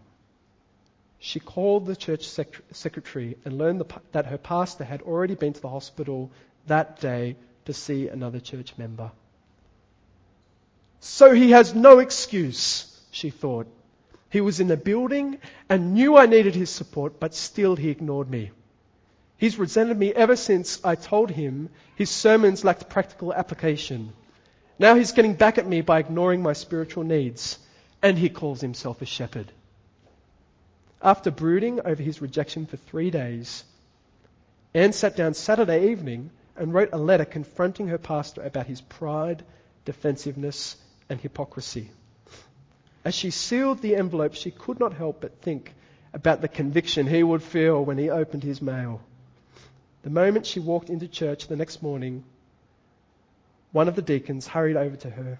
she called the church sec- secretary and learned that her pastor had already been to the hospital that day to see another church member. So he has no excuse, she thought. He was in the building and knew I needed his support, but still he ignored me. He's resented me ever since I told him his sermons lacked practical application. Now he's getting back at me by ignoring my spiritual needs and he calls himself a shepherd. After brooding over his rejection for three days, Anne sat down Saturday evening and wrote a letter confronting her pastor about his pride, defensiveness, and hypocrisy. As she sealed the envelope, she could not help but think about the conviction he would feel when he opened his mail. The moment she walked into church the next morning, one of the deacons hurried over to her.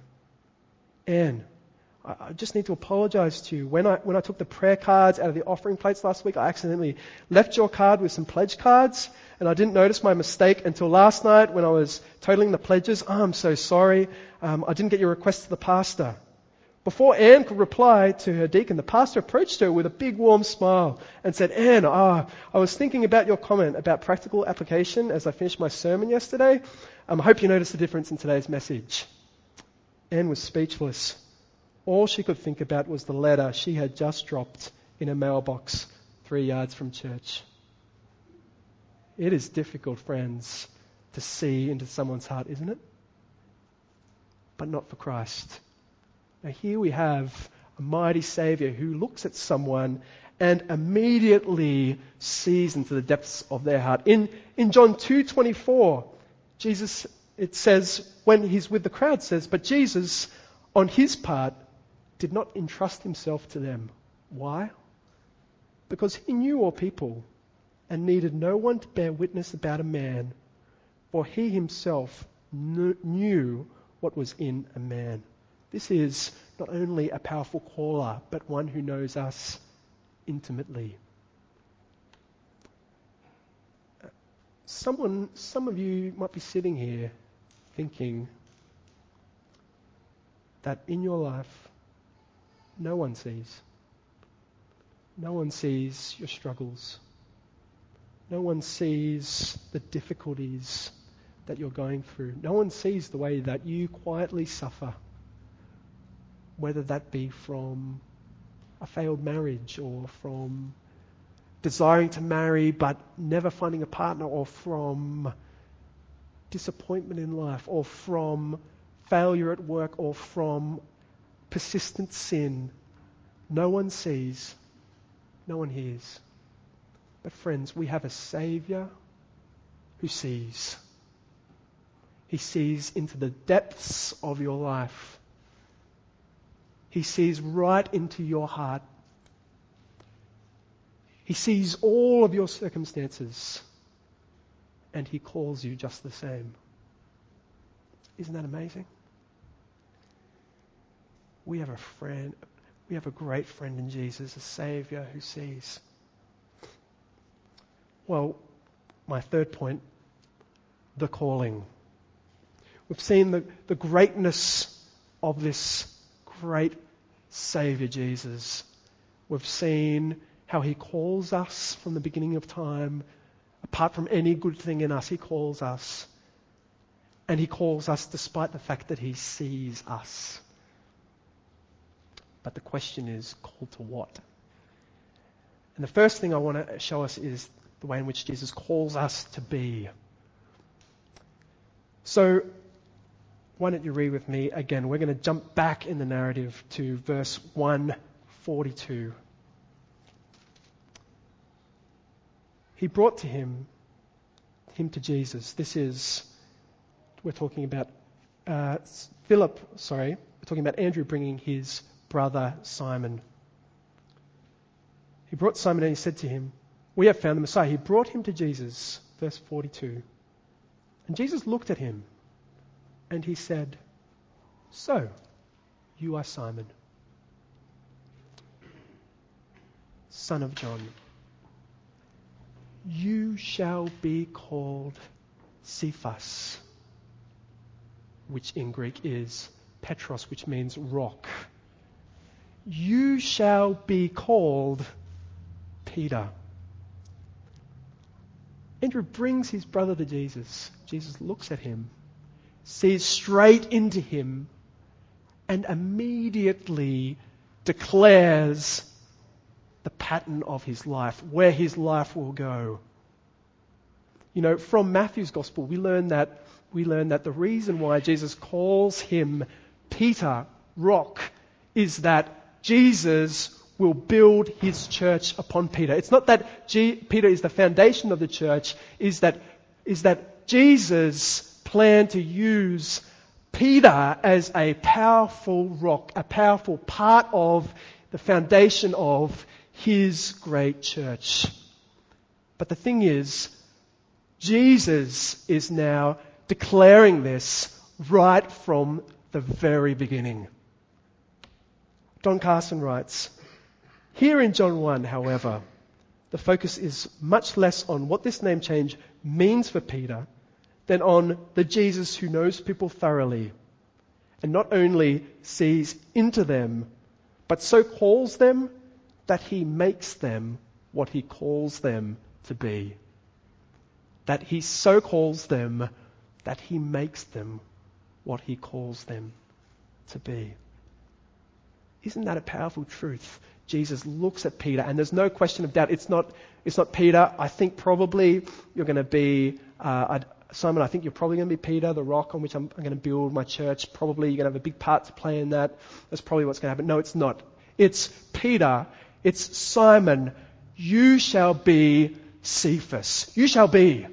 Anne, I just need to apologize to you. When I, when I took the prayer cards out of the offering plates last week, I accidentally left your card with some pledge cards, and I didn't notice my mistake until last night when I was totaling the pledges. Oh, I'm so sorry. Um, I didn't get your request to the pastor. Before Anne could reply to her deacon, the pastor approached her with a big warm smile and said, Anne, ah, oh, I was thinking about your comment about practical application as I finished my sermon yesterday. Um, I hope you noticed the difference in today's message. Anne was speechless. All she could think about was the letter she had just dropped in a mailbox three yards from church. It is difficult, friends, to see into someone's heart, isn't it? But not for Christ. Now, here we have a mighty Savior who looks at someone and immediately sees into the depths of their heart. In, in John 2.24, Jesus, it says, when he's with the crowd, says, but Jesus, on his part, did not entrust himself to them. Why? Because he knew all people and needed no one to bear witness about a man, for he himself knew what was in a man. This is not only a powerful caller, but one who knows us intimately. someone, some of you might be sitting here thinking that in your life, no one sees. No one sees your struggles. No one sees the difficulties that you're going through. No one sees the way that you quietly suffer, whether that be from a failed marriage or from desiring to marry but never finding a partner or from disappointment in life or from failure at work or from persistent sin. No one sees, no one hears. But, friends, we have a Saviour who sees. He sees into the depths of your life. He sees right into your heart. He sees all of your circumstances. And He calls you just the same. Isn't that amazing? We have a friend, we have a great friend in Jesus, a Savior who sees. Well, my third point the calling. We've seen the, the greatness of this great Savior, Jesus. We've seen how he calls us from the beginning of time. Apart from any good thing in us, he calls us. And he calls us despite the fact that he sees us. But the question is, called to what? And the first thing I want to show us is the way in which Jesus calls us to be. So, why don't you read with me again? We're going to jump back in the narrative to verse 142. He brought to him, him to Jesus. This is, we're talking about uh, Philip, sorry, we're talking about Andrew bringing his brother Simon. He brought Simon and he said to him, We have found the Messiah. He brought him to Jesus, verse 42. And Jesus looked at him and he said, So, you are Simon, son of John. You shall be called Cephas, which in Greek is Petros, which means rock. You shall be called Peter. Andrew brings his brother to Jesus. Jesus looks at him, sees straight into him, and immediately declares the pattern of his life, where his life will go. You know, from Matthew's gospel, we learn that we learn that the reason why Jesus calls him Peter, rock, is that Jesus will build his church upon Peter. It's not that G- Peter is the foundation of the church, is that, is that Jesus planned to use Peter as a powerful rock, a powerful part of the foundation of his great church. But the thing is, Jesus is now declaring this right from the very beginning. Don Carson writes, here in John 1, however, the focus is much less on what this name change means for Peter than on the Jesus who knows people thoroughly and not only sees into them, but so calls them that he makes them what he calls them to be. That he so calls them that he makes them what he calls them to be. Isn't that a powerful truth? Jesus looks at Peter, and there's no question of doubt. It's not, it's not Peter. I think probably you're going to be, uh, Simon, I think you're probably going to be Peter, the rock on which I'm, I'm going to build my church. Probably you're going to have a big part to play in that. That's probably what's going to happen. No, it's not. It's Peter. It's Simon. You shall be Cephas. You shall be.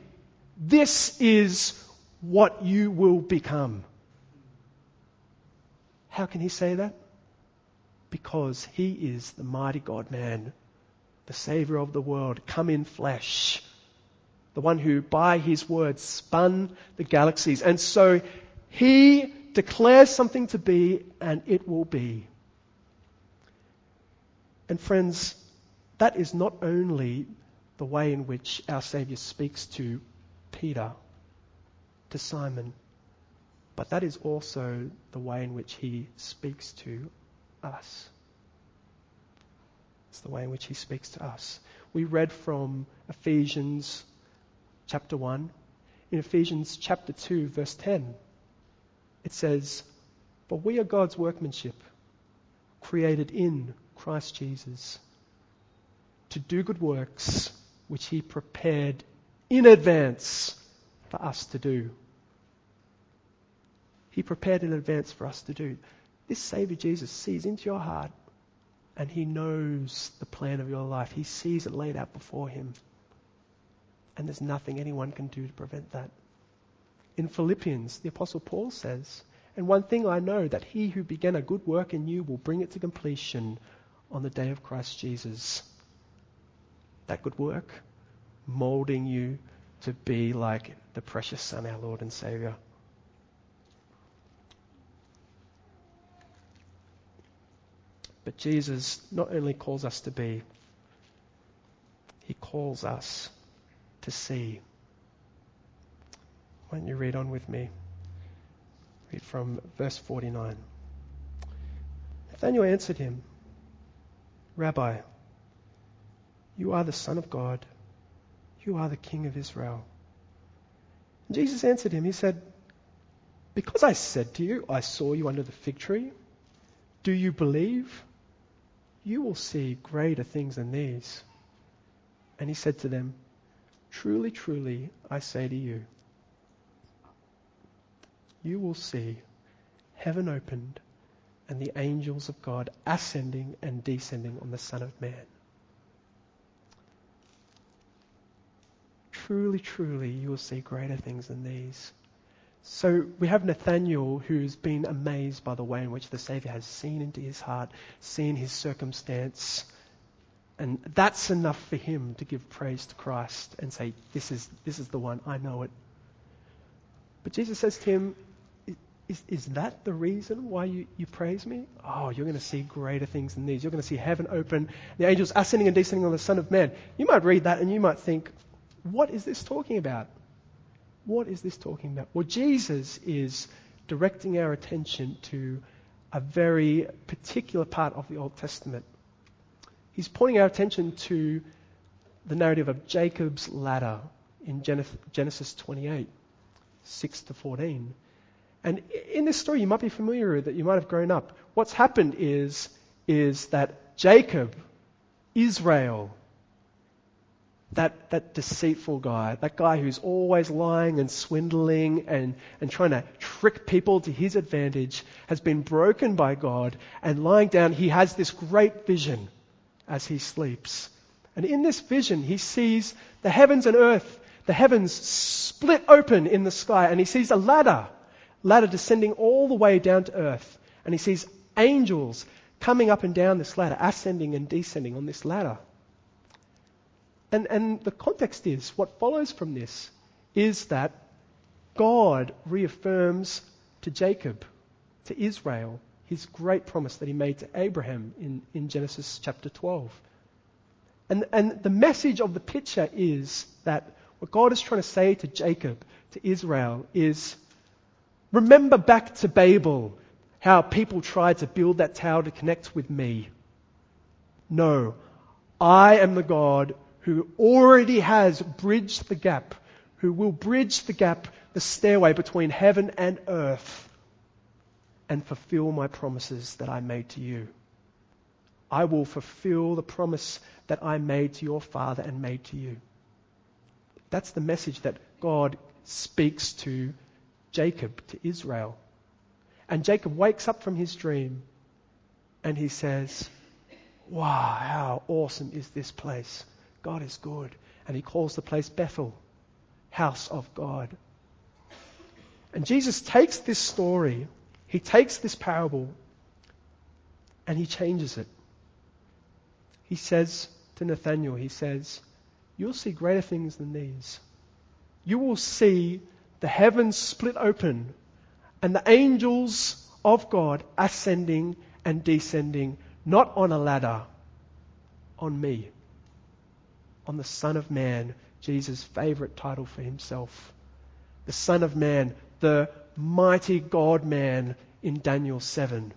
This is what you will become. How can he say that? Because he is the mighty God man, the Savior of the world, come in flesh, the one who by his word spun the galaxies. And so he declares something to be, and it will be. And friends, that is not only the way in which our Savior speaks to Peter, to Simon, but that is also the way in which he speaks to us. It's the way in which he speaks to us. We read from Ephesians chapter 1. In Ephesians chapter 2, verse 10, it says, For we are God's workmanship, created in Christ Jesus, to do good works which he prepared in advance for us to do. He prepared in advance for us to do. This Savior Jesus sees into your heart and he knows the plan of your life. He sees it laid out before him. And there's nothing anyone can do to prevent that. In Philippians, the Apostle Paul says, And one thing I know, that he who began a good work in you will bring it to completion on the day of Christ Jesus. That good work, molding you to be like the precious Son, our Lord and Savior. But Jesus not only calls us to be, he calls us to see. Why don't you read on with me? Read from verse 49. Nathanael answered him, Rabbi, you are the Son of God. You are the King of Israel. And Jesus answered him, He said, Because I said to you, I saw you under the fig tree, do you believe? You will see greater things than these. And he said to them, Truly, truly, I say to you, you will see heaven opened and the angels of God ascending and descending on the Son of Man. Truly, truly, you will see greater things than these. So we have Nathaniel who's been amazed by the way in which the Savior has seen into his heart, seen his circumstance, and that's enough for him to give praise to Christ and say, This is, this is the one, I know it. But Jesus says to him, is, is that the reason why you, you praise me? Oh, you're going to see greater things than these. You're going to see heaven open, the angels ascending and descending on the Son of Man. You might read that and you might think, what is this talking about? What is this talking about? Well, Jesus is directing our attention to a very particular part of the Old Testament. He's pointing our attention to the narrative of Jacob's ladder in Genesis 28, 6 to 14. And in this story, you might be familiar with it, you might have grown up. What's happened is, is that Jacob, Israel, that, that deceitful guy, that guy who's always lying and swindling and, and trying to trick people to his advantage, has been broken by God. And lying down, he has this great vision as he sleeps. And in this vision, he sees the heavens and earth, the heavens split open in the sky, and he sees a ladder ladder descending all the way down to earth. And he sees angels coming up and down this ladder, ascending and descending on this ladder. And, and the context is what follows from this is that God reaffirms to Jacob, to Israel, his great promise that he made to Abraham in, in Genesis chapter 12. And, and the message of the picture is that what God is trying to say to Jacob, to Israel, is Remember back to Babel, how people tried to build that tower to connect with me. No, I am the God who already has bridged the gap, who will bridge the gap, the stairway between heaven and earth, and fulfill my promises that I made to you. I will fulfill the promise that I made to your father and made to you. That's the message that God speaks to Jacob to Israel. And Jacob wakes up from his dream and he says, Wow, how awesome is this place? God is good. And he calls the place Bethel, house of God. And Jesus takes this story, he takes this parable, and he changes it. He says to Nathanael, he says, You'll see greater things than these. You will see the heavens split open and the angels of God ascending and descending, not on a ladder, on me, on the Son of Man Jesus' favorite title for himself. The Son of Man, the mighty God man in Daniel 7.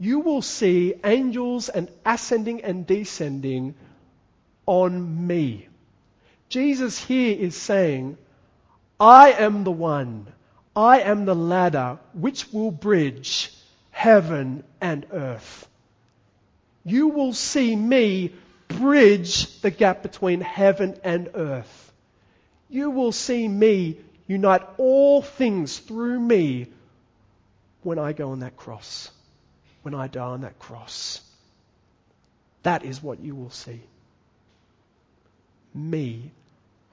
You will see angels and ascending and descending on me. Jesus here is saying, I am the one, I am the ladder which will bridge heaven and earth. You will see me bridge the gap between heaven and earth. You will see me unite all things through me when I go on that cross, when I die on that cross. That is what you will see. Me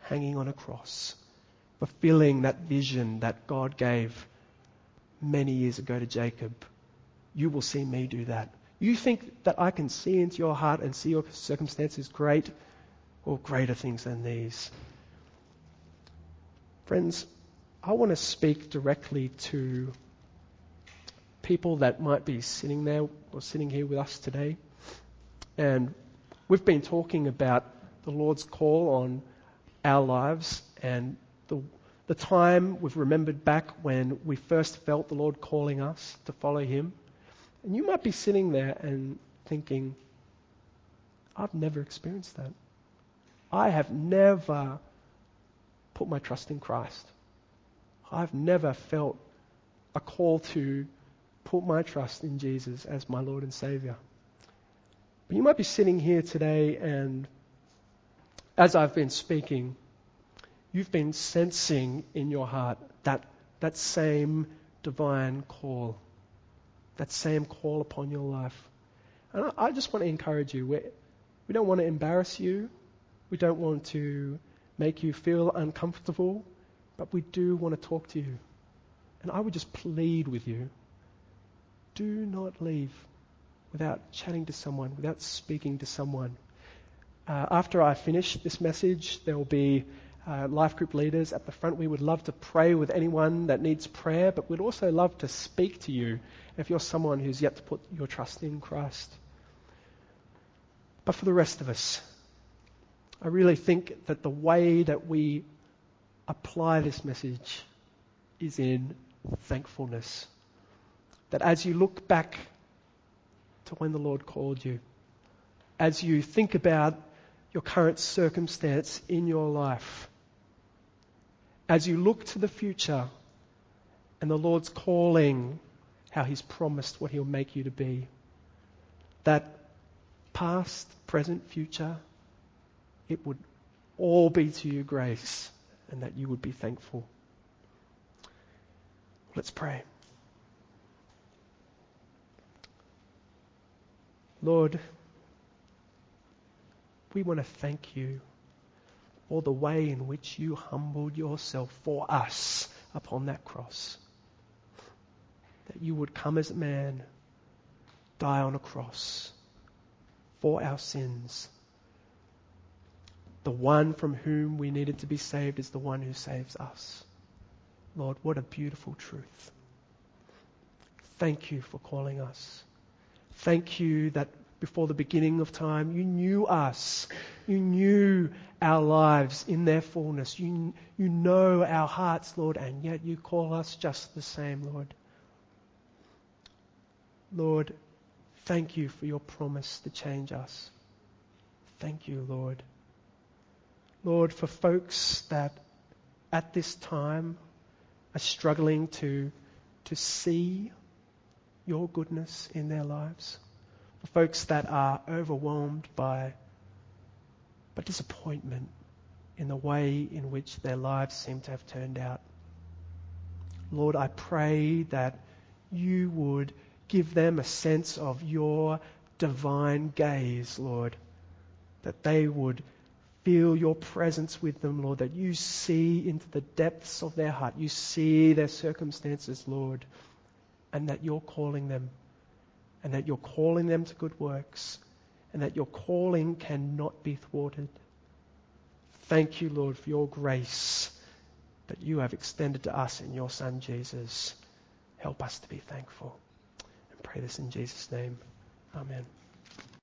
hanging on a cross, fulfilling that vision that God gave many years ago to Jacob. You will see me do that. You think that I can see into your heart and see your circumstances great or greater things than these. Friends, I want to speak directly to people that might be sitting there or sitting here with us today. And we've been talking about the Lord's call on our lives and the, the time we've remembered back when we first felt the Lord calling us to follow Him. And you might be sitting there and thinking, I've never experienced that. I have never put my trust in Christ. I've never felt a call to put my trust in Jesus as my Lord and Savior. But you might be sitting here today and as I've been speaking, you've been sensing in your heart that, that same divine call that same call upon your life. And I, just want to encourage you. We're, we do not want to embarrass you. We don't want to make you feel uncomfortable, but we do want to talk to you. And I would just plead with you do not leave without chatting to someone, without speaking to someone. Uh, after I finish this message, there will be uh, life group leaders at the front. We would love to pray with anyone that needs prayer, but we'd also love to speak to you if you're someone who's yet to put your trust in Christ. But for the rest of us, I really think that the way that we apply this message is in thankfulness. That as you look back to when the Lord called you, as you think about your current circumstance in your life, as you look to the future and the Lord's calling, how He's promised what He'll make you to be, that past, present, future, it would all be to your grace and that you would be thankful. Let's pray. Lord, we want to thank you or the way in which you humbled yourself for us upon that cross. That you would come as a man, die on a cross for our sins. The one from whom we needed to be saved is the one who saves us. Lord, what a beautiful truth. Thank you for calling us. Thank you that before the beginning of time. You knew us. You knew our lives in their fullness. You, you know our hearts, Lord, and yet you call us just the same, Lord. Lord, thank you for your promise to change us. Thank you, Lord. Lord, for folks that at this time are struggling to, to see your goodness in their lives for folks that are overwhelmed by, by disappointment in the way in which their lives seem to have turned out. Lord, I pray that you would give them a sense of your divine gaze, Lord, that they would feel your presence with them, Lord, that you see into the depths of their heart, you see their circumstances, Lord, and that you're calling them and that you're calling them to good works, and that your calling cannot be thwarted. Thank you, Lord, for your grace that you have extended to us in your Son, Jesus. Help us to be thankful. And pray this in Jesus' name. Amen.